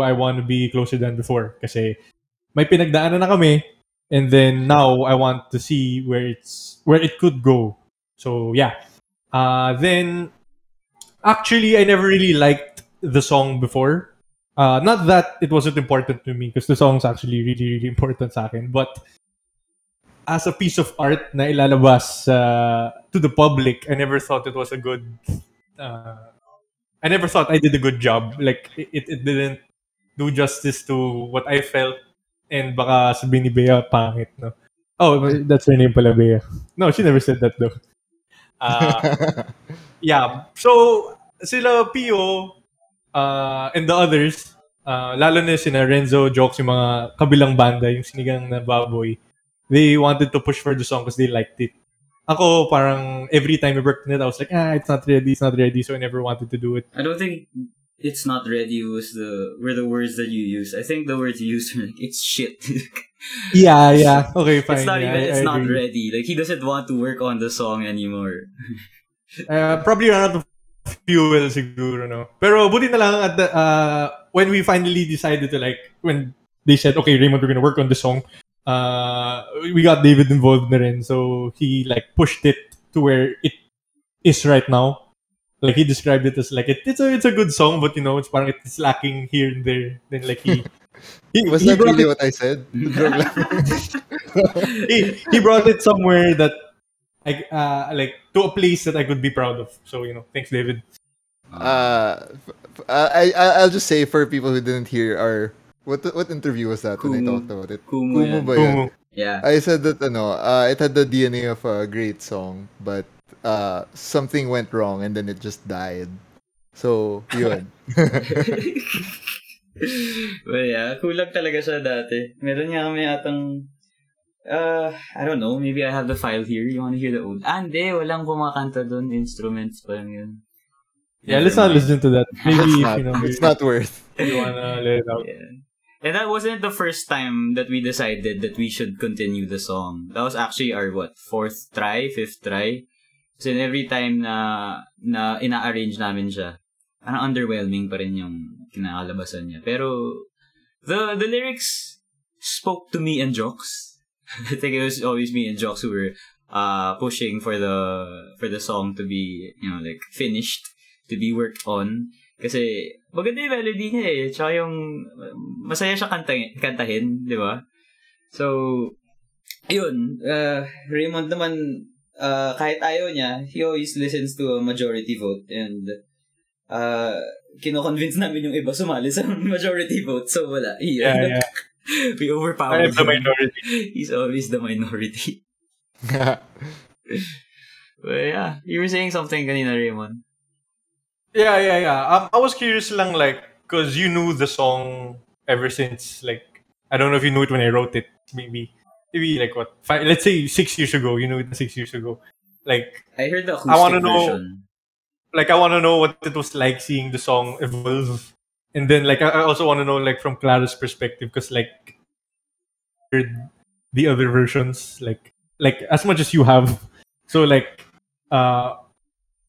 I want to be closer than before. Kasi may pinagdaanan na kami. And then now I want to see where it's where it could go. So yeah. Uh, then actually I never really liked the song before. Uh, not that it wasn't important to me because the song's actually really really important sa akin. But as a piece of art na ilalabas uh, to the public, I never thought it was a good. Uh, I never thought I did a good job. Like it, it didn't do justice to what I felt, and baka sabihin ni Bea pangit, no. Oh, that's her name pala, Bea. No, she never said that though. Uh, yeah. So sila Pio uh, and the others, uh, lalo na sina Renzo, Jokes, yung mga kabilang banda, yung sinigang na baboy, they wanted to push for the song because they liked it. Ako, parang every time I worked on it, I was like, ah, it's not ready, it's not ready, so I never wanted to do it. I don't think it's not ready was the were the words that you use. I think the words you used were like it's shit. yeah, yeah. Okay, fine. It's not yeah, even I- it's I not agree. ready. Like he doesn't want to work on the song anymore. Uh, probably run out of fuel siguro, no? Pero buti na lang at the, uh, when we finally decided to like, when they said, okay, Raymond, we're gonna work on the song, uh, we got David involved na rin. So he like pushed it to where it is right now. Like he described it as like, it, it's a it's a good song, but you know, it's parang it's lacking here and there. Then like he, he, Was he that brought really it- what I said? He, he brought it somewhere that I uh, like to a place that I could be proud of. So you know, thanks, David. uh, f- f- I, I I'll just say for people who didn't hear our what what interview was that when I talked about it? Kumu yan. ba? Kumu. Yeah. I said that ano, uh, it had the DNA of a great song, but uh, something went wrong and then it just died. So, yun. well, yeah, kulang talaga siya dati. Meron nga kami atang uh, I don't know, maybe I have the file here. You wanna hear the old? Ah, hindi, walang kumakanta doon. Instruments pa lang yun. Yeah, let's not listen to that. Maybe not, you know, it's not worth. you wanna let it out. Yeah. And that wasn't the first time that we decided that we should continue the song. That was actually our, what, fourth try, fifth try? So every time na, na ina-arrange namin siya, parang underwhelming pa rin yung kinakalabasan niya. Pero, the, the lyrics spoke to me and Jocks. I think it was always me and Jocks who were uh, pushing for the, for the song to be, you know, like, finished, to be worked on. Kasi, maganda yung melody niya eh. Tsaka yung, masaya siya kantahin, kantahin di ba? So, yun. Uh, Raymond naman, uh, kahit ayaw niya, he always listens to a majority vote. And, uh, kino-convince namin yung iba sumali sa majority vote. So, wala. Yeah, yeah. We overpowered am the him. minority. He's always the minority. But yeah, you were saying something kanina, Raymond. Yeah, yeah, yeah. Um, I was curious lang, like, because you knew the song ever since, like, I don't know if you knew it when I wrote it. Maybe, maybe like what? Five, let's say six years ago. You know, six years ago. Like, I heard the I wanna know- like I want to know what it was like seeing the song evolve, and then like I I also want to know like from Clara's perspective, because like heard the other versions, like like as much as you have. So like, uh,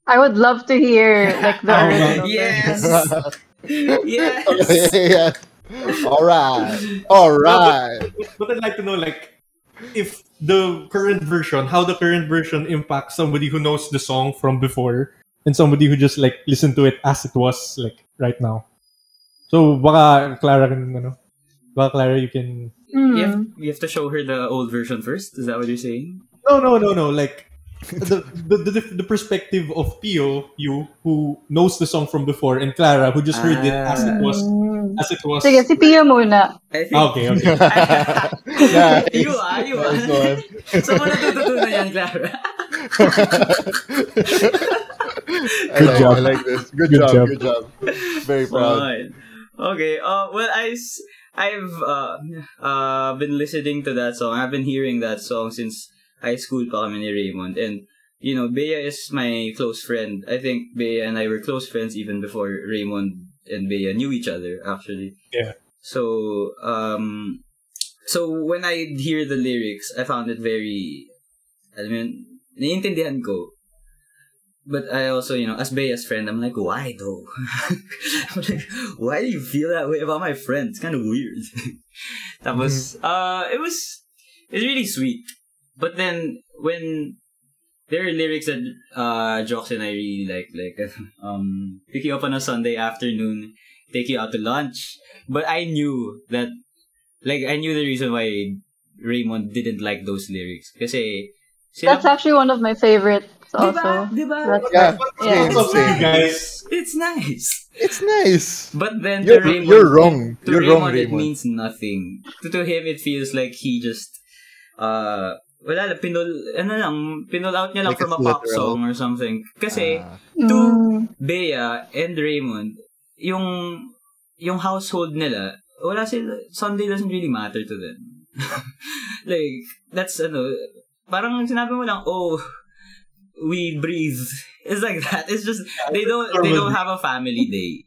I would love to hear like the Oh, original yes. yes. yeah. All right. All right. but I'd like to know like if the current version, how the current version impacts somebody who knows the song from before and somebody who just like listened to it as it was like right now. So baka Clara can ano, baka Clara you can Mm. You have, you have to show her the old version first? Is that what you're saying? No, no, no, no. Like the the, the, the perspective of Pio, you who knows the song from before, and Clara who just heard it as it was Mm. as it was. Sige, si Pio muna. I think... Ah, okay, okay. Yeah. you ah, you ah. Nice one. Saan mo natututunan yan, Clara? Good like, job. I like this. Good, Good job, job. Good job. Very proud. Fine. Okay. Uh, well, I, s- I've uh, uh, been listening to that song. I've been hearing that song since high school pa kami ni Raymond. And, you know, Bea is my close friend. I think Bea and I were close friends even before Raymond and Bea knew each other, actually. Yeah. So, um, so when I hear the lyrics, I found it very, I mean, naiintindihan ko. but I also, you know, as Bea's friend, I'm like, why though? I'm like, why do you feel that way about my friend? It's kind of weird. that was, uh, it was, it's really sweet. But then when there are lyrics that uh Jocks and I really like, like um, pick you up on a Sunday afternoon, take you out to lunch. But I knew that, like, I knew the reason why Raymond didn't like those lyrics. Kasi, sila- That's actually one of my favorites also. Diba? Diba? That's Yeah, Yeah. same, What's up with you same. guys? It's nice. It's nice. But then You're- to Raymond, you're wrong. To You're Raymond, wrong, it means nothing. To, to him, it feels like he just, uh, wala lang, pinul, ano lang, pinul out niya lang Like from a pop song or something. Kasi, Ah. to Mm. Bea and Raymond, yung, yung household nila, wala sila, Sunday doesn't really matter to them. like, that's, ano, parang sinabi mo lang, oh, we breathe. It's like that. It's just, they don't, they don't have a family day.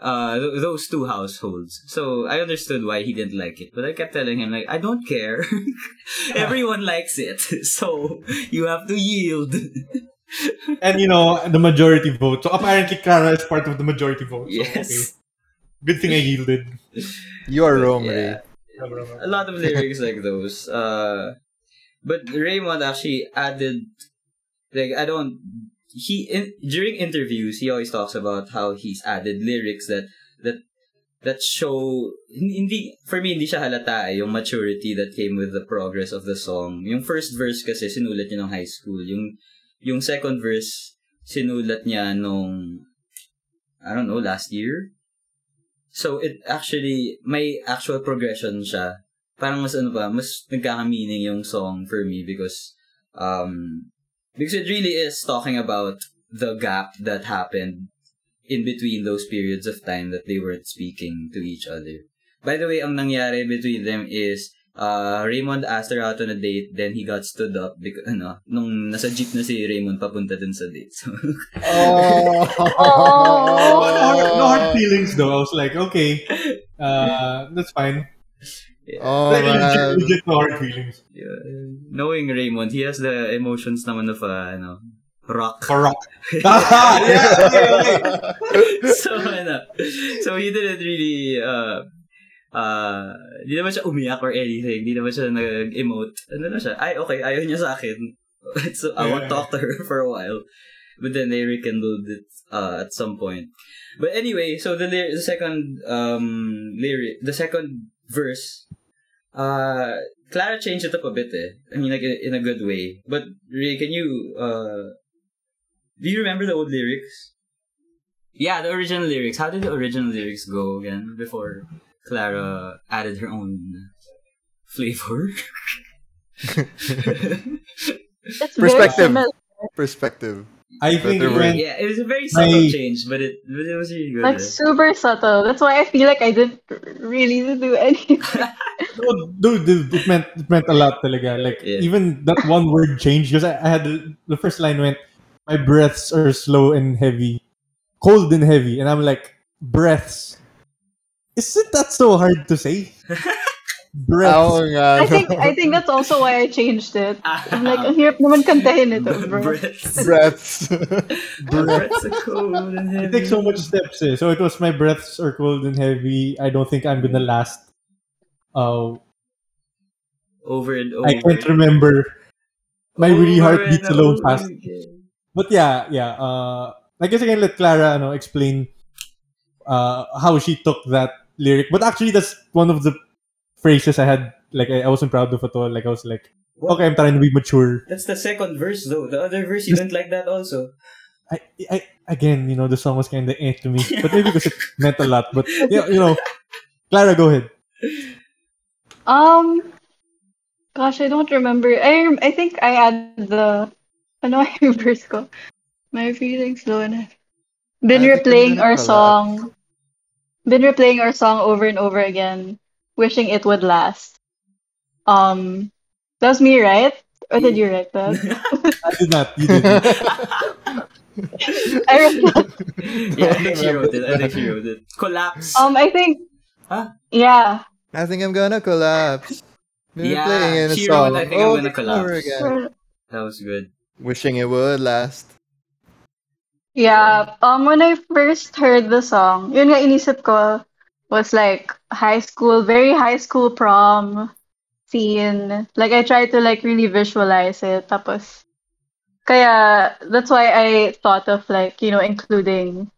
Uh, th- those two households. So, I understood why he didn't like it. But I kept telling him, like, I don't care. Everyone likes it. So, you have to yield. And you know, the majority vote. So apparently Clara is part of the majority vote. So, yes. okay. Good thing I yielded. You are wrong, Yeah. Ray. a lot of lyrics like those. Uh, but Raymond actually added, like I don't. He in, during interviews he always talks about how he's added lyrics that that that show hindi for me hindi siya halata eh, yung maturity that came with the progress of the song. Yung first verse kasi sinulat niya nung high school. Yung yung second verse sinulat niya nung I don't know last year. So it actually may actual progression siya. Parang mas ano ba, mas nagkaka-meaning yung song for me because um because it really is talking about the gap that happened in between those periods of time that they weren't speaking to each other. By the way, ang nangyari between them is uh, Raymond asked her out on a date, then he got stood up because, ano, nung nasa jeep na si Raymond papunta dun sa date. So, Oh. No hard, no hard feelings though. I was like, okay, uh, that's fine. Oh, Like, legit, man. legit no hard feelings. yeah, knowing Raymond, he has the emotions naman of a, ano, rock. Correct. Ah, yeah, okay, okay. so, ano, so he didn't really, uh, uh, di naman siya umiyak or anything. Di naman siya nag-emote. Ano na siya? Ay, okay, ayaw niya sa akin. so, I won't talk to her for a while. But then they rekindled it uh, at some point. But anyway, so the the second um lyric, the second verse, uh, Clara changed it up a bit eh. I mean, like in a good way. But Ray, can you uh, do you remember the old lyrics? Yeah, the original lyrics. How did the original lyrics go again before Clara added her own flavor? Perspective. Perspective. I think it were- went yeah, it was a very subtle My- change, but it but it was really good. Like super subtle. That's why I feel like I didn't really do anything. No, dude, dude, it meant it meant a lot talaga. Like Yeah. even that one word change because I, I had the, the first line went, "My breaths are slow and heavy, cold and heavy," and I'm like, breaths. Isn't that so hard to say? breaths. Oo nga. I think I think that's also why I changed it. I'm like, Ah. ang hirap naman kantahin ito, bro. breaths. Breaths. breaths are cold and It heavy. takes so much steps. Eh. So it was my breaths are cold and heavy. I don't think I'm gonna last. Uh, over and over. I can't remember. My really heart beats alone fast. again. But yeah, yeah. Uh, I guess I can let Clara ano, explain uh, how she took that lyric. But actually, that's one of the phrases I had. Like I, I wasn't proud of at all. Like I was like, What? okay, I'm trying to be mature. That's the second verse, though. The other verse, you didn't like that also. I, I again, you know, the song was kind of eh to me, but maybe because it meant a lot. But yeah, you know, Clara, go ahead. Um, gosh, I don't remember. I rem- I think I had the ano yung verse ko. My feelings low and been I replaying our song. Been replaying our song over and over again, wishing it would last. Um, that was me, right? Or did you write that? I did not. You didn't. I wrote that. yeah, I think she wrote it. I think she wrote it. Collapse. Um, I think. Huh? Yeah. I think I'm gonna collapse. Been Yeah, playing in a she song wrote, I think I'm gonna collapse. again. that was good. Wishing it would last. Yeah, um, when I first heard the song, yun nga inisip ko was like high school, very high school prom scene. Like I tried to like really visualize it. Tapos, kaya that's why I thought of like, you know, including,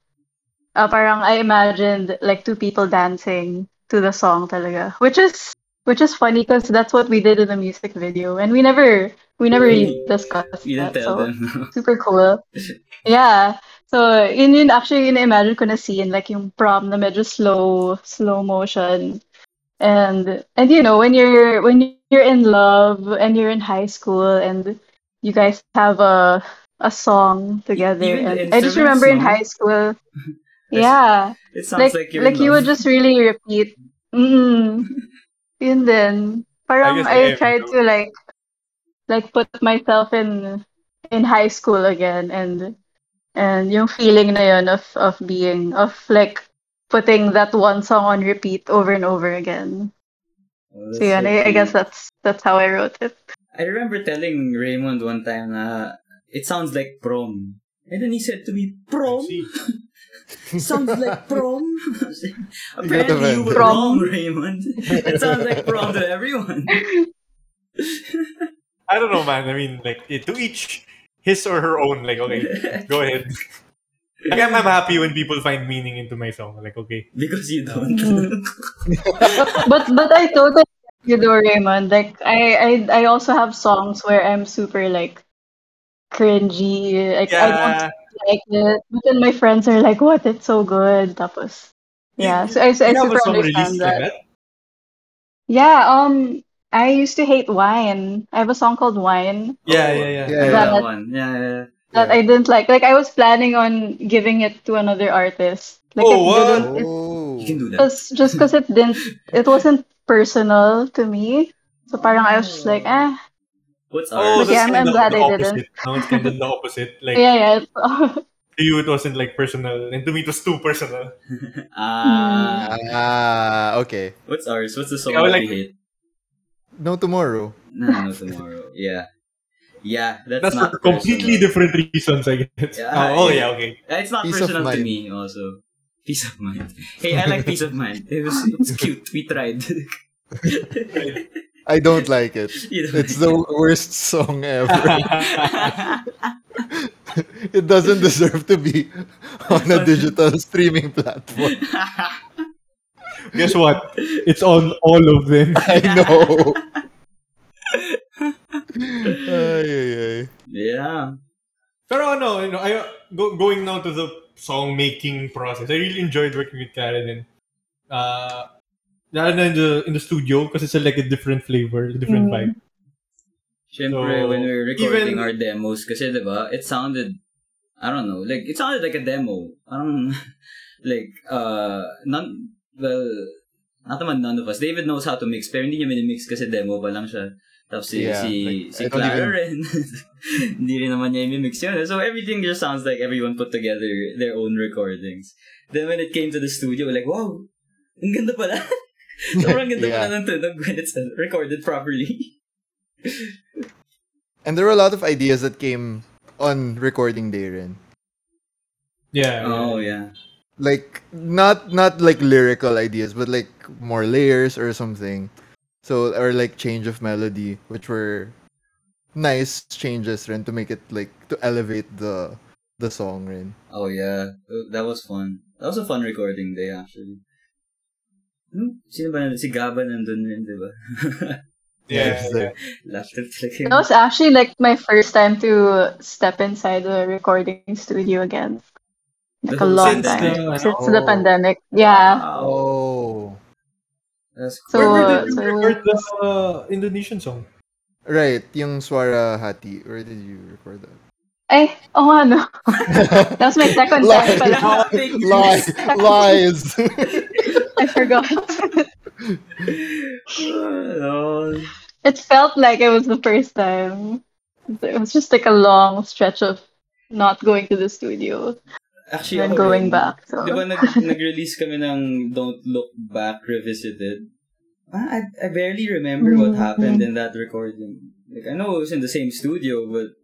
uh, parang I imagined like two people dancing to the song talaga. Which is, which is funny because that's what we did in the music video. And we never, we never really discussed You didn't that. tell So, them. super cool. Yeah. So, yun yun actually yun imagine ko na scene like yung prom na medyo slow, slow motion. And and you know, when you're when you're in love and you're in high school and you guys have a a song together. And I just remember in high school yeah, It sounds like like, you're like you would just really repeat mm, yun din. Parang I I tried to like like put myself in in high school again and and yung feeling na yun of of being of like putting that one song on repeat over and over again. Oh, So that's yeah, so I, I guess that's that's how I wrote it. I remember telling Raymond one time na it sounds like prom. And then he said to me, prom? Sounds like prom? Apparently you were. Prom. wrong, Raymond. It sounds like prom to everyone. I don't know, man. I mean, like eh, to each his or her own. Like, okay, go ahead. Like, I'm, I'm happy when people find meaning into my song. Like, okay, because you don't. Mm. But but I totally get you though, Raymond. Like I, I I also have songs where I'm super like cringy. Like I don't like it. But then my friends are like, "What? It's so good." Tapos yeah, so I, so I super understand that. that? Yeah, um, I used to hate wine. I have a song called Wine Yeah, yeah, yeah. Yeah, Yeah, that that one. Yeah, yeah. that Yeah. I didn't like. Like I was planning on giving it to another artist. Like Oh, it what? didn't. It Oh. You can do that. was just because it didn't. It wasn't personal to me. So parang I was just like, eh. What's Oh, ours? But yeah, I'm- I'm glad the I didn't. opposite. No, it's kind of the opposite. Like Yeah, yeah. to you, it wasn't like personal, and to me, it was too personal. Ah, Ah, okay. what's ours? What's the song I that like- we hate? No tomorrow. No, no, tomorrow. Yeah, yeah. That's, That's not for completely personal. different reasons, I guess. Yeah, oh, oh, yeah. yeah, okay. It's not Peace personal to me. Also, peace of mind. Hey, I like peace of mind. It was it's cute. We tried. I don't like it. Don't It's like the worst song ever. it doesn't deserve to be on a digital streaming platform. Guess what? It's on all of them. I know. ay, ay, ay. yeah. Pero ano, you know, I, go, going now to the song making process, I really enjoyed working with Karen and uh, lalo na in the, in the studio because it's a, like a different flavor, a different Mm. vibe. Siyempre, So, when we were recording even- our demos, kasi diba, it sounded, I don't know, like, it sounded like a demo. Parang, like, uh, none, well, not naman none of us. David knows how to mix, pero hindi niya minimix kasi demo pa lang siya. Tapos si, Yeah, si, like, si I don't Clara even- rin, hindi rin naman niya imimix yun. Eh. So everything just sounds like everyone put together their own recordings. Then when it came to the studio, like, wow, ang ganda pala. Sobrang ganda Yeah. pala ng tunog when it's recorded properly. And there were a lot of ideas that came on recording day rin. Yeah. Oh, yeah. Like not not like lyrical ideas, but like more layers or something. So or like change of melody, which were nice changes rin to make it like to elevate the the song rin. Oh yeah, Uh, that was fun. That was a fun recording day actually. Hmm? Sino ba nandun? Si Gabo nandun rin, di ba? Yeah. Yeah. Laughter. That was actually like my first time to step inside the recording studio again. Like a Since long the- time. ano? Since the Oh. pandemic. Yeah. Oh. That's So, Where, where did you so record the uh, Indonesian song? Right, yung Swara Hati. Where did you record that? Ay, oh ano. That was my second time pala. Lies. Lies. I forgot. Oh, It felt like it was the first time. It was just like a long stretch of not going to the studio Actually, and ako going rin. back. So. Di ba nag, nag-release kami ng Don't Look Back Revisited? Ah, I, I barely remember what Mhm. happened in that recording. Like, I know it was in the same studio, but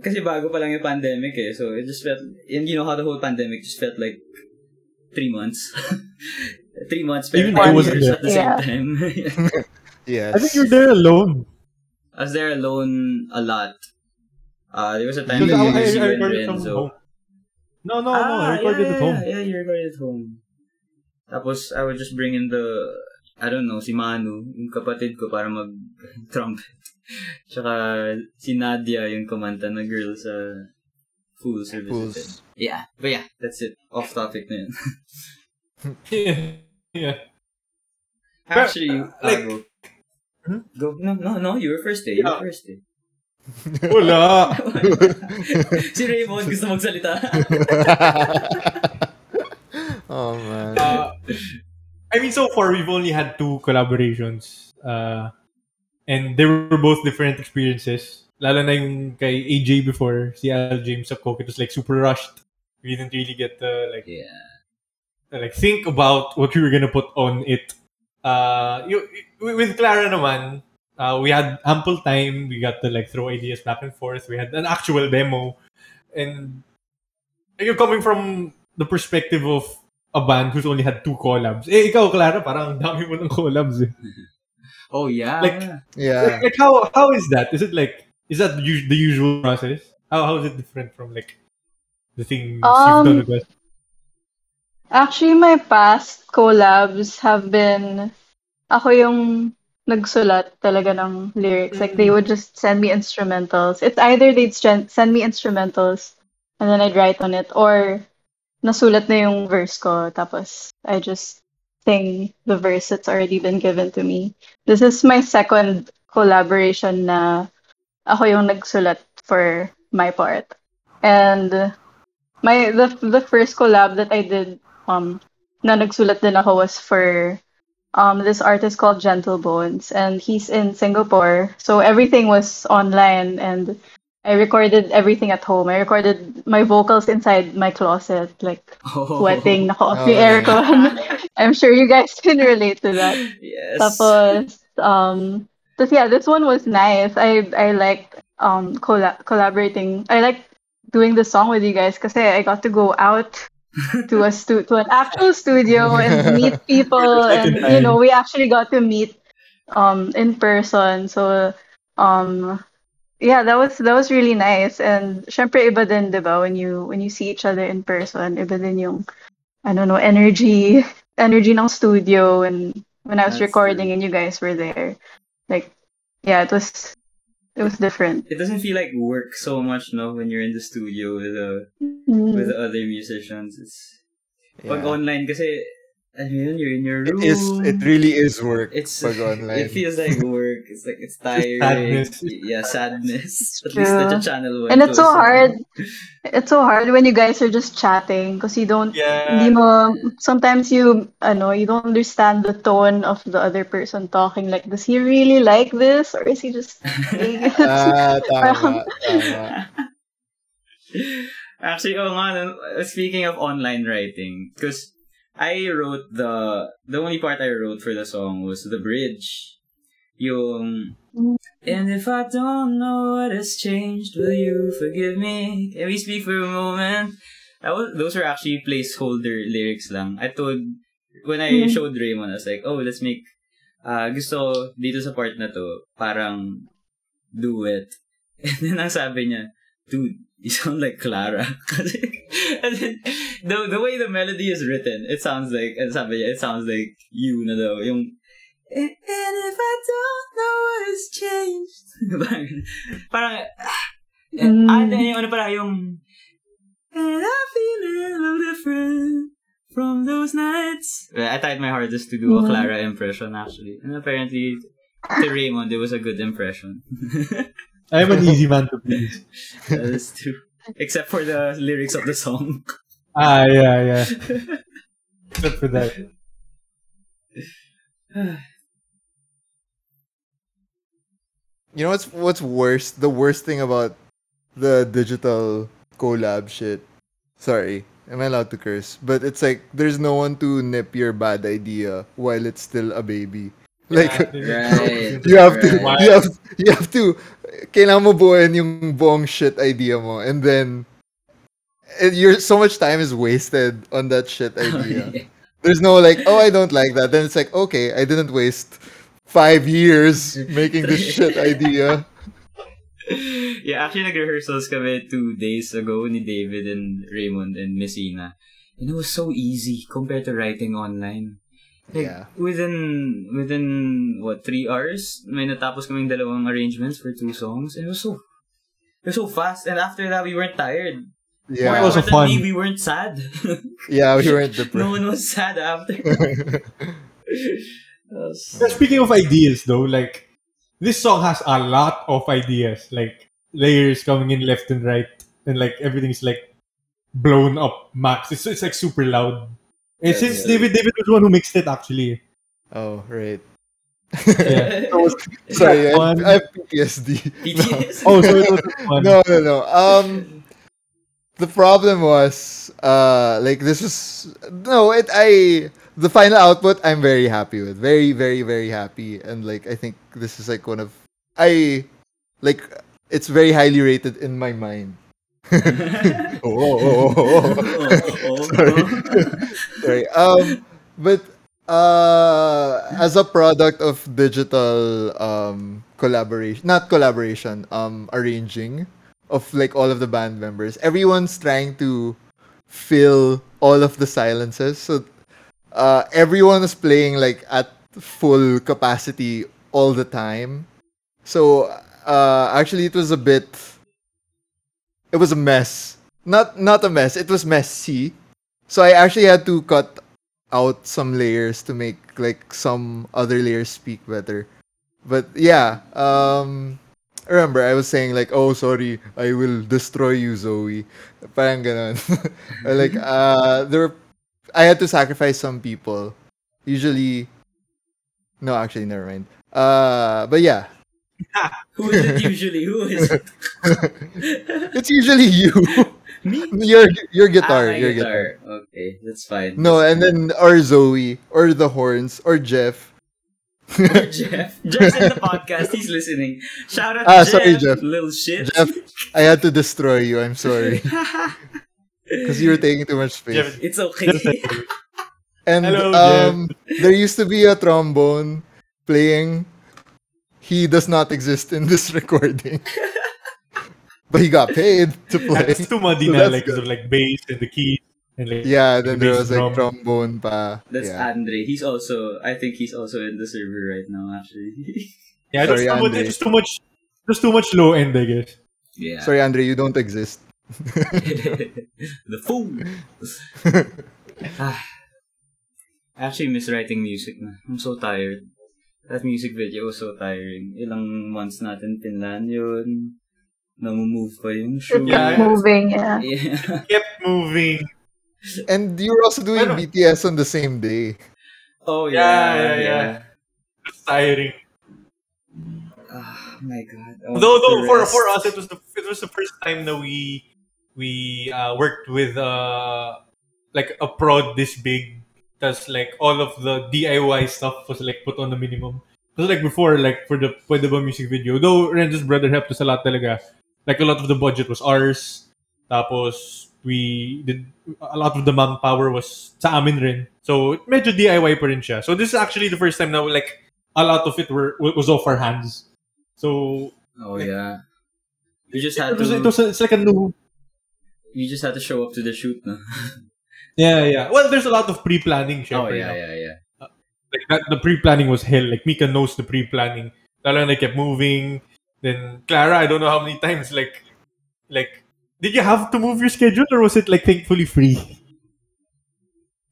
kasi bago pa lang yung pandemic eh. So, it just felt, and you know how the whole pandemic just felt like three months. three months, pero Even five wasn't years at the Yeah. same time. Yes. I think you're there alone. I was there alone a lot. Uh, there was a time Because that I, we I, were I and recorded from Renzo. home. No, no, no. Ah, I recorded yeah, at home. Yeah, yeah, you recorded at home. Tapos, I would just bring in the, I don't know, si Manu, yung kapatid ko para mag-trumpet. Tsaka si Nadia, yung kumanta na girl sa Fools Revisited. Fools. Yeah, but yeah, that's it. Off topic na yun. Yeah. yeah. Actually, like- uh, go. Hmm? Go. No, no, no, you were first eh. You were Yeah. first eh. Wala. si Raymond gusto magsalita. oh man. Uh, I mean, so far we've only had two collaborations, uh, and they were both different experiences. Lalo na yung kay AJ before, si Al James sa Coke, it was like super rushed. We didn't really get to like yeah. to, like think about what we were gonna put on it. Uh, you, with Clara naman, uh, we had ample time. We got to like throw ideas back and forth. We had an actual demo, and you're coming from the perspective of a band who's only had two collabs. Eh, ikaw, Clara, parang dami mo ng collabs. Eh. Oh, yeah. Like- Yeah. Like, like, how how is that? Is it like is that the, the usual process? How how is it different from like the things you've Um, done with us? Actually, my past collabs have been ako yung nagsulat talaga ng lyrics. Like, they would just send me instrumentals. It's either they'd send send me instrumentals and then I'd write on it or nasulat na yung verse ko tapos I just sing the verse that's already been given to me. This is my second collaboration na ako yung nagsulat for my part. And my the the first collab that I did um na nagsulat din ako was for um this artist called Gentle Bones and he's in Singapore. So everything was online and I recorded everything at home. I recorded my vocals inside my closet, like Oh. sweating, naka-off Oh, yung yeah. aircon. I'm sure you guys can relate to that. Yes. Tapos, um, tapos yeah, this one was nice. I I liked um colla- collaborating. I like doing the song with you guys because I got to go out to a stu- to an actual studio and meet people, and you know, we actually got to meet um in person. So um yeah, that was that was really nice. And syempre iba din, 'di ba, when you when you see each other in person, iba din yung I don't know, energy energy ng studio and when I was That's recording true. and you guys were there. Like yeah, it was it was different. It doesn't feel like work so much, no, when you're in the studio with the Mm. with the other musicians. It's pag Yeah. online kasi I mean, you're in your room. is. It really is work. It's. It feels like work. It's like it's tiring. sadness. Yeah, sadness. At least true. the channel And it's so hard. It's so hard when you guys are just chatting because you don't Yeah. hindi mo sometimes you I know, you don't understand the tone of the other person talking like does he really like this or is he just? Ah, tama, tama. Actually, oh nga, speaking of online writing, because I wrote the, the only part I wrote for the song was the bridge. Yung, and if I don't know what has changed, will you forgive me? Can we speak for a moment? That was, those were actually placeholder lyrics lang. I told, when I Mm. showed Raymond, I was like, oh, let's make, uh, gusto dito sa part na to, parang, do it. And then ang sabi niya, dude, you sound like Clara. Then, the, the way the melody is written, it sounds like, and sabi niya, it sounds like you na daw. Yung, and, if I don't know what has changed. parang, parang, and, Mm. ah, yung ano pala, yung, and I feel a little different from those nights. I tried my hardest to do a Mhm. Clara impression, actually. And apparently, to Raymond, it was a good impression. I'm an easy man to please. that is true. Except for the lyrics of the song. Ah, yeah, yeah. Except for that. You know what's what's worse? The worst thing about the digital collab shit. Sorry, am I allowed to curse? But it's like there's no one to nip your bad idea while it's still a baby. Like Right. you have to right. you have you have to kailangan mo buuin yung buong shit idea mo and then and you're so much time is wasted on that shit oh, idea. There's no like, oh, I don't like that. Then it's like, okay, I didn't waste five years making this shit idea. yeah, actually nag-rehearsals kami two days ago ni David and Raymond and Messina. And it was so easy compared to writing online. Like, Yeah. within, within, what, three hours, may natapos kaming dalawang arrangements for two songs. And it was so, it was so fast. And after that, we weren't tired. More Yeah, It was a importantly, fun. we weren't sad. yeah, we weren't depressed. no one was sad after. That was- Speaking of ideas, though, like this song has a lot of ideas, like layers coming in left and right, and like everything's like blown up max. It's, it's like super loud. And Yeah, since yeah. David David was the one who mixed it actually. oh, right. Yeah. Sorry, I, I have PTSD. BTS. Oh, so it was fun. no, no, no. Um, the problem was, uh, like this was no. It I the final output I'm very happy with. Very, very, very happy. And like I think this is like one of I like it's very highly rated in my mind. oh, oh, oh, oh, oh. Sorry. Sorry. Um, but uh, as a product of digital um collaboration, not collaboration, um, arranging of like all of the band members, everyone's trying to fill all of the silences. So, uh, everyone is playing like at full capacity all the time. So, uh, actually, it was a bit. It was a mess. Not not a mess. It was messy. So I actually had to cut out some layers to make like some other layers speak better. But yeah, um remember I was saying like, oh sorry, I will destroy you, Zoe. Parang ganon. Like uh there were, I had to sacrifice some people. Usually No, actually never mind. Uh but yeah. Who is it usually? Who is it? It's usually you. Me? your your guitar, Ah, your guitar. guitar. Okay, that's fine. No, and then or Zoe or the horns or Jeff. Or Jeff. Jeff's in the podcast. He's listening. Shout out Ah, Jeff. sorry, Jeff. Little shit. Jeff, I had to destroy you. I'm sorry because you were taking too much space. Jeff- it's okay. and Hello, um, there used to be a trombone playing. He does not exist in this recording, but he got paid to play. That's too muddy So na, that's like, good. of like bass and the keys and like Yeah, then there bass was like trombone pa. That's yeah. Andre. He's also, I think he's also in the server right now, actually. yeah, Sorry, just too much, Andre. just too much, just too much low end, I guess. yeah. Sorry, Andre, you don't exist. the fool. ah. I actually miss writing music na. I'm so tired. That music video was so tiring. Ilang months natin pinlan yun. Namumove pa yung shoe. It Yeah. moving, yeah. Yeah. Kept moving. And you were also doing Ano? BTS on the same day. Oh, Yeah, yeah. yeah, yeah. It's tiring. Oh my god. I want Though, though for for us, it was the it was the first time that we we uh, worked with uh like a prod this big. That's like all of the DIY stuff was like put on the minimum. Because like before, like for the Pwede Ba music video, though Renzo's brother helped us a lot talaga. Like a lot of the budget was ours. Tapos we did a lot of the manpower was sa amin rin. So medyo DIY pa rin siya. So this is actually the first time now like a lot of it were was off our hands. So Oh yeah. You just had it was, to it was it's like a new you just had to show up to the shoot no? yeah yeah well there's a lot of pre-planning Oh syempre, yeah, yeah, yeah. like that, the pre-planning was hell like Mika knows the pre-planning lalo na kept moving then Clara I don't know how many times like like did you have to move your schedule or was it like thankfully free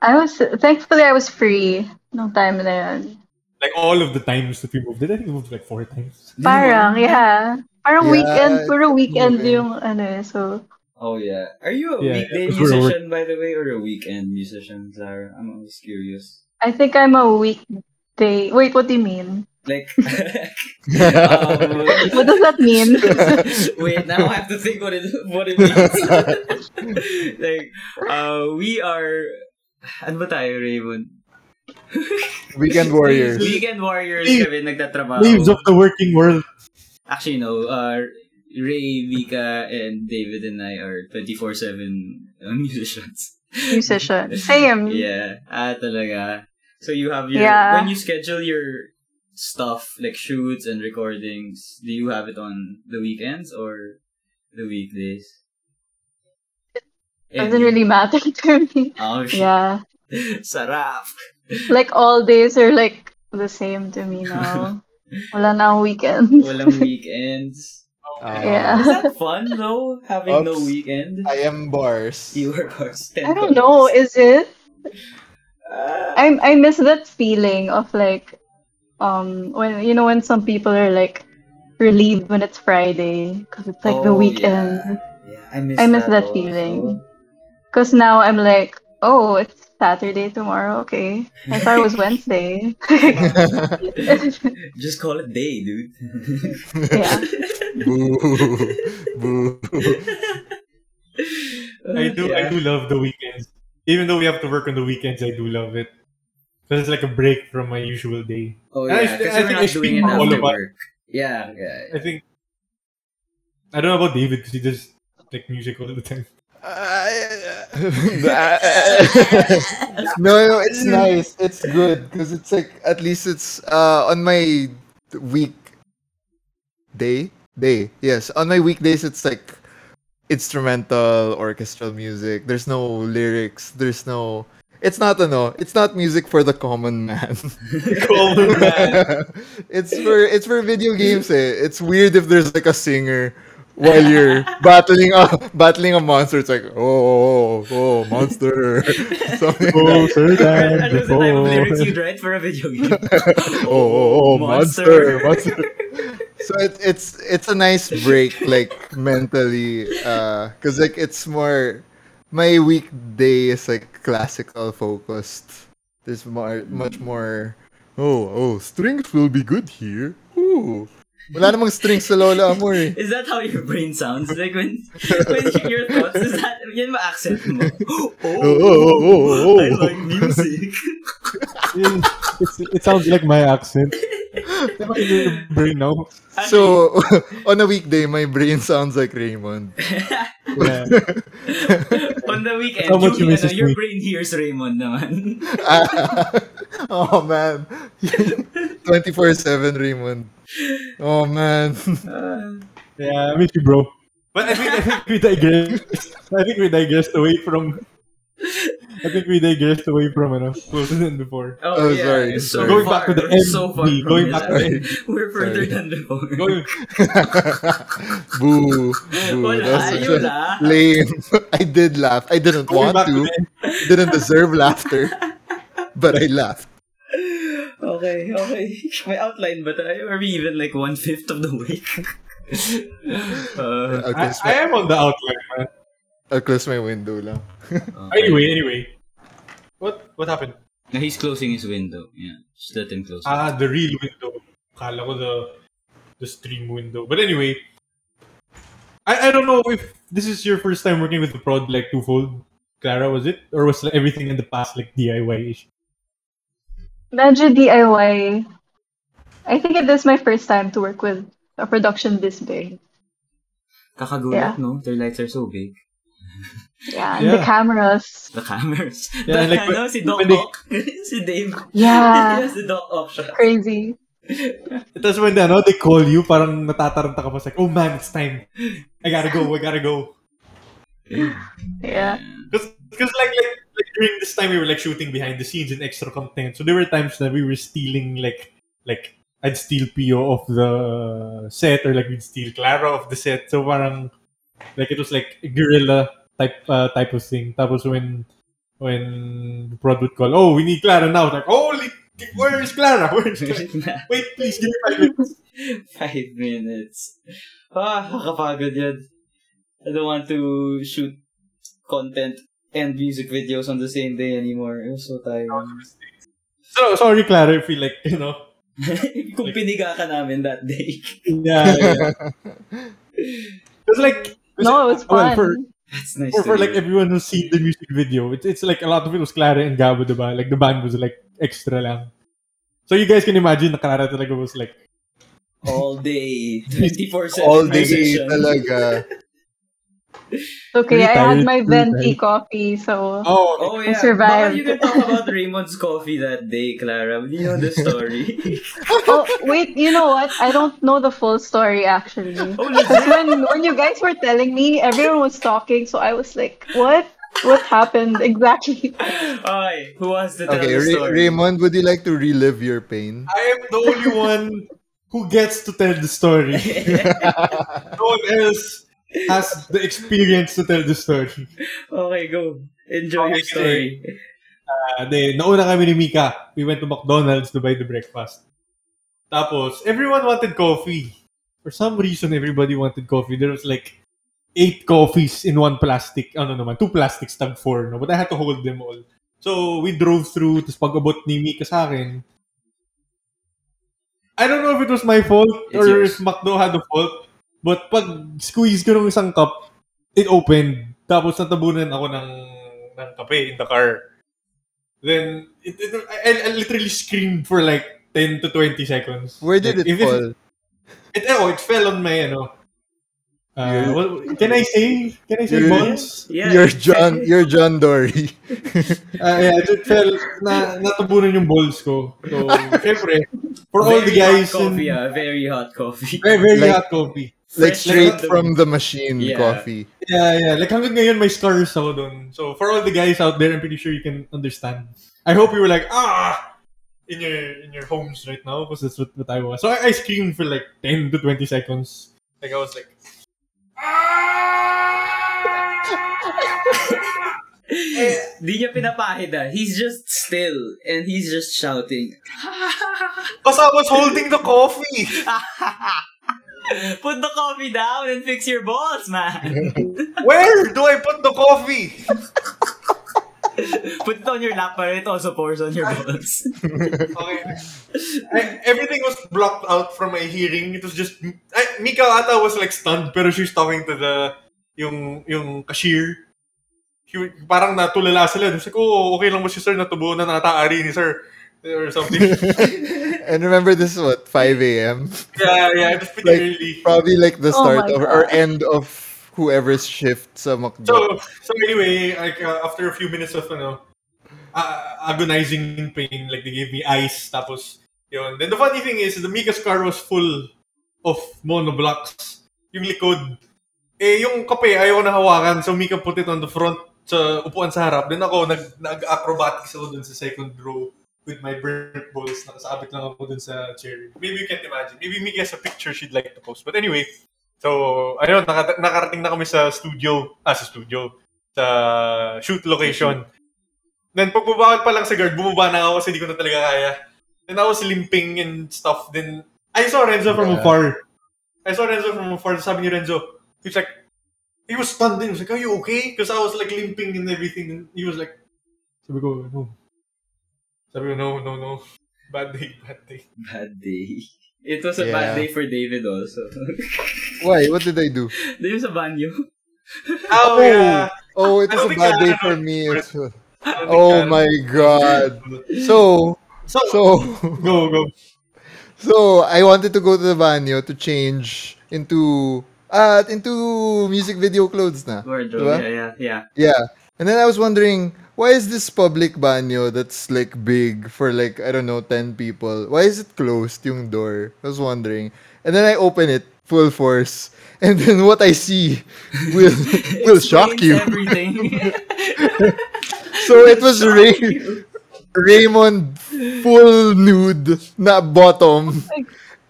I was, thankfully I was free No time na yun. like all of the times that we moved did I think we moved like four times Parang, yeah. Parang Yeah, weekend, puro weekend moving. yung ano eh, so. Oh yeah. Are you a Yeah, weekday yeah, 'cause we're- musician by the way or a weekend musician, Zara? I'm always curious. I think I'm a weekday. Wait, what do you mean? Like um, What does that mean? Wait, now I have to think what it what it means. like, uh, we are. Ano ba tayo, Raymond? Weekend Warriors. Weekend Warriors Slaves. kami nagtatrabaho. Slaves of the working world. Actually, no. Uh, Ray, Vika, and David and I are 24-7 uh, musicians. Musician. Same. Yeah. Ah, talaga. So you have your... Yeah. When you schedule your stuff, like shoots and recordings, do you have it on the weekends or the weekdays? Doesn't really matter to me. Oh, shit. Yeah. Sarap. Like all days are like the same to me now. Wala na weekends. Walang weekends. Ah, Yeah. Is that fun though? Having no weekend? I am bars. You are bars. I don't know. Is it? Uh, I I miss that feeling of like, um, when you know when some people are like relieved when it's Friday because it's like the Oh, weekend. yeah, I miss I miss that also. feeling. Because now I'm like, oh, it's Saturday tomorrow. Okay, I thought it was Wednesday. Just call it day, dude. yeah. Boo. Boo. I do I do love the weekends. Even though we have to work on the weekends, I do love it. Because it's like a break from my usual day. Oh I- yeah, I because think we're I not speak doing it all after of us. work. Yeah, yeah. I think I don't know about David because he does like music all the time. no, no, it's nice. It's good because it's like at least it's uh on my week day day. Yes, on my weekdays it's like instrumental orchestral music. There's no lyrics. There's no. It's not a no. It's not music for the common man. Common man. it's for it's for video games. Eh. It's weird if there's like a singer while you're battling a battling a monster. It's like oh oh, oh, oh monster. Something Oh, that. sir, What that was the type of oh. lyrics you'd write for a video game? oh, oh, oh, monster, monster. so it, it's it's a nice break, like mentally, uh, because like it's more. My weekday is like classical focused. There's more, much more. Oh, oh, strings will be good here. Ooh. Wala namang strings sa Lola Amor eh. Is that how your brain sounds? Like when, when your thoughts, is that, yan ba accent mo? Oh, Oh, oh, oh, oh, oh. I like music. It sounds like my accent. Diba brain now? So, on a weekday, my brain sounds like Raymond. Yeah. On the weekend, How much you, you ano, your me? brain hears Raymond naman. oh man. 24-7 Raymond. Oh man. Uh, Yeah, I miss you, bro. But I think I think we digressed. I think we digressed away from. I think we digressed away from ano, closer than before. oh, Oh, yeah. sorry, it's sorry. Going far, back to the we're so MD, far from going it. back to the We're further Sorry. than before. Going, Boo. Boo. Wala, That's such yun a ah. lame. I did laugh. I didn't going want back to to. the Didn't deserve laughter. But I laughed. Okay, okay. May outline ba tayo? Are we even like one-fifth of the way? uh, I'll I, close, I am on the outline, man. I'll close my window lang. Anyway, anyway. What what happened? Now he's closing his window. Yeah. Just let him close it. Ah, the real window. Kala ko the the stream window. But anyway, I, I don't know if this is your first time working with the prod like twofold. Clara, was it? Or was like, everything in the past like DIY-ish? Medyo DIY. I think it is my first time to work with a production this big. Kakagulat, Yeah. no? Their lights are so big. Yeah, and the cameras. The cameras. Yeah, the, like, ano, si Doc when they- Ock. si Dave. Yeah. si Doc Ock siya. Crazy. Tapos when they, ano, they call you, parang natataranta ka pa. It's like, oh man, it's time. I gotta go, I gotta go. Yeah. Because like, like, like during this time, we were like shooting behind the scenes and extra content. So there were times that we were stealing like, like, I'd steal Pio of the set or like we'd steal Clara of the set. So parang, like it was like guerrilla type uh, type of thing. Tapos when when prod would call, oh, we need Clara now. Like, holy, where is Clara? Where is Clara? Wait, please, give me five minutes. Five minutes. Ah, nakakapagod yan. I don't want to shoot content and music videos on the same day anymore. It was so tiring. So, sorry, Clara, if we like, you know. Kung piniga ka namin that day. Yeah, yeah. Because like, No, it was well, fun. for, That's nice for, to for like hear. everyone who's seen the music video, it's, it's like a lot of it was Clara and Gabo, diba? Like the band was like extra lang. So you guys can imagine na Clara talaga was like, all day, 24-7 All day musician. talaga. Okay, I had my venti tired. coffee, so oh, Oh yeah, survived. Baka you can talk about Raymond's coffee that day, Clara. Do you know the story? oh wait, you know what? I don't know the full story actually. oh, when when you guys were telling me, everyone was talking, so I was like, what? What happened exactly? Okay, who wants to tell Okay, the Ra- story? Raymond, would you like to relive your pain? I am the only one who gets to tell the story. no one else has the experience to tell the story. okay, go. Enjoy your Okay. story. Uh, de, nauna kami ni Mika. We went to McDonald's to buy the breakfast. Tapos, everyone wanted coffee. For some reason, everybody wanted coffee. There was like eight coffees in one plastic. Ano naman, two plastics, tag four. No? But I had to hold them all. So, we drove through. Tapos pag-abot ni Mika sa akin, I don't know if it was my fault It's or yours. if McDo had the fault. But pag squeeze ko ng isang cup, it opened. Tapos natabunan ako ng, ng kape in the car. Then, it, it, I, I literally screamed for like 10 to 20 seconds. Where did Like, it fall? It, oh, it fell on my, ano, uh, well, can I say? Can I say Your- balls? Yeah. You're John, you're John Dory. Uh, yeah, it fell, na, natabunan yung balls ko. So, syempre, for all the Very guys hot coffee, in, ah. Very hot coffee. very, very Like- hot coffee. Like Fresh straight out the- from the machine Yeah. coffee. Yeah, yeah. Like hanggang ngayon may scars ako dun. So for all the guys out there, I'm pretty sure you can understand. I hope you were like, ah, in your in your homes right now because that's what, what I was. So I, I screamed for like 10 to 20 seconds. Like I was like, Di niya pinapahid ah. He's just still and he's just shouting. because I was holding the coffee. Put the coffee down and fix your balls, man. Where do I put the coffee? Put it on your lap but it also pours on your balls. Okay. I, everything was blocked out from my hearing. It was just I, Mika ata was like stunned pero she's talking to the yung yung cashier. She, parang natulala sila. Sabi ko, oh, okay lang mo si sir, natubo na nataari ni sir. Or something. and remember this is what 5 a.m. yeah, yeah, it was pretty Like, early. Probably like the Oh start my of or God. end of whoever's shift sa McDo. So, so anyway, like uh, after a few minutes of ano, uh, agonizing in pain, like they gave me ice, tapos yun. Then the funny thing is, the Mika's car was full of monoblocks. Yung likod. Eh, yung kape, ayaw ko na hawakan. So, Mika put it on the front sa upuan sa harap. Then ako, nag, nag-acrobatics ako dun sa second row with my burnt balls. Nakasabit lang ako dun sa chair. Maybe you can't imagine. Maybe Mika has a picture she'd like to post. But anyway, so, ayun, naka, nakarating na kami sa studio. Ah, sa studio. Sa shoot location. Then, pagbabawal pa lang sa guard, bumaba na ako kasi di ko na talaga kaya. Then I was limping and stuff. Then, I saw Renzo from Yeah. afar. I saw Renzo from afar. Sabi ni Renzo, he was like, he was stunned. He was like, are you okay? Because I was like limping and everything. And he was like, sabi ko, no. Sabi ko, no, no, no. Bad day, bad day. bad day. It was a Yeah. bad day for David also. Why? What did I do? Di ba sa banyo? Oh, yeah. Oh, it was a bad day for me. think as well. I don't think Oh my God. So, So, so, go, go. so I wanted to go to the banyo to change into uh into music video clothes na. Wardrobe, Diba? yeah, yeah, yeah. Yeah. And then I was wondering, why is this public banyo that's like big for like, I don't know, 10 people? Why is it closed, yung door? I was wondering. And then I open it full force. And then what I see will will shock you. everything. So it was Ray- Raymond full nude na bottom.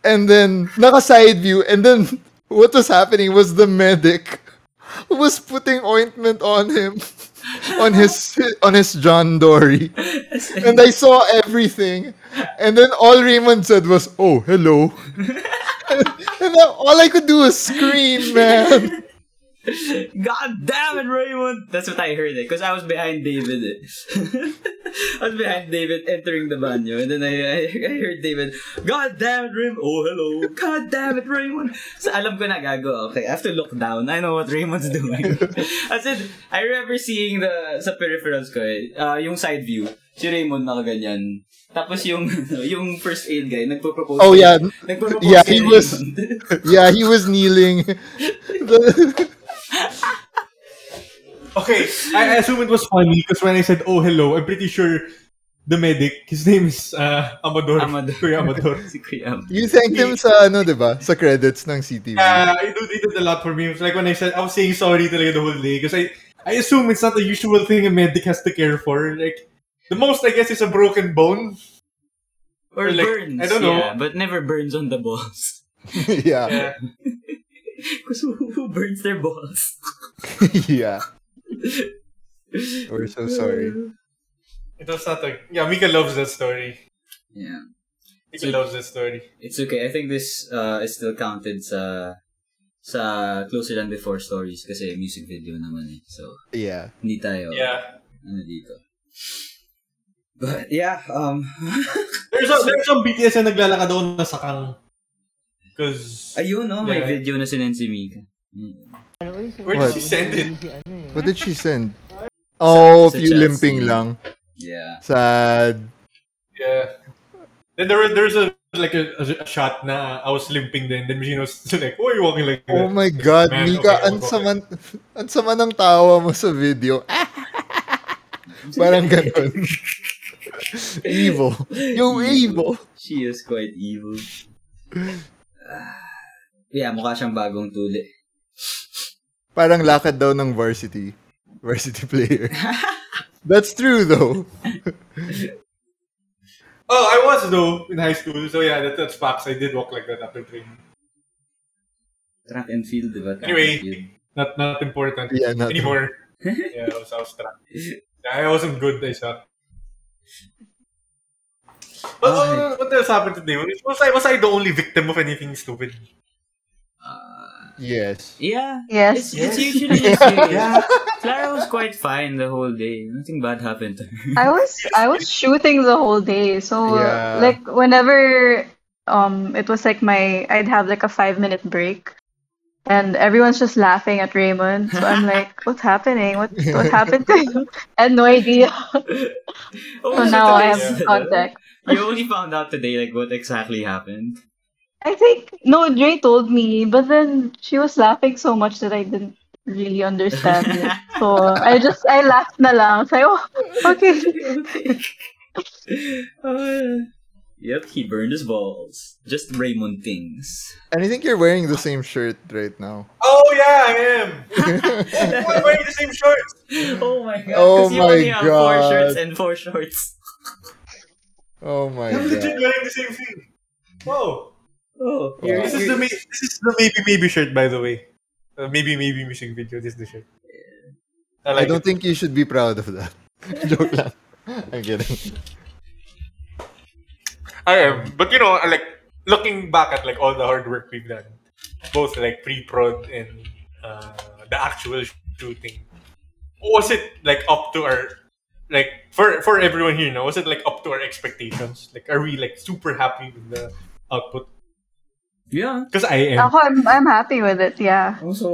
And then naka side view and then what was happening was the medic was putting ointment on him on his on his John Dory. And I saw everything. And then all Raymond said was, "Oh, hello." and all I could do was scream, man. God damn it, Raymond! That's what I heard eh, because I was behind David eh. I was behind David entering the banyo and then I, I, I heard David, God damn it, Raymond! Oh, hello! God damn it, Raymond! So alam ko na gago, okay, I have to look down. I know what Raymond's doing. I said, I remember seeing the, sa peripherals ko eh, uh, yung side view, si Raymond nakaganyan. Tapos yung, yung first aid guy, nagpo-propose. Oh, yeah. Nagpo-propose Yeah, he was- yeah, he was kneeling. Okay, I, I assume it was funny because when I said, oh, hello, I'm pretty sure the medic, his name is uh, Amador. Amador. Kuya Amador. si Kuya Am. you thanked him sa ano, di ba? Sa credits ng CTB. Uh, I do, they did a lot for me. It's like when I said, I was saying sorry talaga the whole day because I, I assume it's not the usual thing a medic has to care for. Like, the most, I guess, is a broken bone. Or Or like, burns. I don't know. Yeah, but never burns on the balls. yeah. Yeah. Because who, who burns their balls? yeah. We're so sorry. It was not a... Yeah, Mika loves that story. Yeah. Mika loves that story. It's okay. I think this uh, is still counted sa sa Closer Than Before stories kasi music video naman eh. So, Yeah. hindi tayo Yeah. ano dito. But yeah, um There's, a, there's some BTS na naglalakad ako na sakang. Because... ayun no, may Yeah. video na sinend si Mika. Where What? did she send it? What did she send? Oh, sa few chat limping scene. lang. Yeah. Sad. Yeah. Then there was there's a like a, a shot na I was limping then. Then Machine was like, oh, you're walking like that. Oh my God, Man, Mika, okay, ang okay. sama, ang sama ng tawa mo sa video. Parang ganun. evil. Yung evil. She is quite evil. Ah. yeah, mukha siyang bagong tuli. Parang lakad daw ng varsity. Varsity player. That's true though. Oh, I was though in high school. So yeah, that, that's facts. I did walk like that after training. Track and field, diba? Track Anyway. field. Not not important Yeah, not- anymore. yeah, I was, I was track. I wasn't good. I sucked. But Okay. what, what else happened today? Was I was I the only victim of anything stupid? Yes. yeah. Yes. It's, it's usually just you. yeah. Clara was quite fine the whole day. Nothing bad happened to her. I was I was shooting the whole day. So Yeah. like whenever um it was like my I'd have like a five minute break and everyone's just laughing at Raymond. So I'm like, what's happening? What what happened to him? I had no idea. Oh, So so now I today- have contact. You only found out today like what exactly happened. I think no, Dre told me, but then she was laughing so much that I didn't really understand it. So I just I laughed na lang. So, oh, okay. Uh, yep, he burned his balls. Just Raymond things. And I think you're wearing the same shirt right now. Oh yeah, I am. I'm wearing the same shorts. Oh my god. Oh 'cause you my only have four God. shirts and four shorts. oh my I'm legit god. wearing the same thing. Whoa. Oh, Wow. you're, This is the this is the maybe maybe shirt by the way. Uh, maybe maybe music video. This is the shirt. I I don't it. think you should be proud of that. Joke lang. I'm kidding. I am, but you know, like looking back at like all the hard work we've done, both like pre-prod and uh, the actual shooting. Was it like up to our like for for everyone here? Now, was it like up to our expectations? Like, are we like super happy with the output? Yeah. Because I am. Ako, I'm I'm happy with it. Yeah. Also,